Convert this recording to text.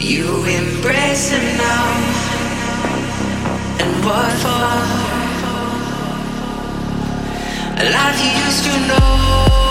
you embrace him now? And what for? A life you used to know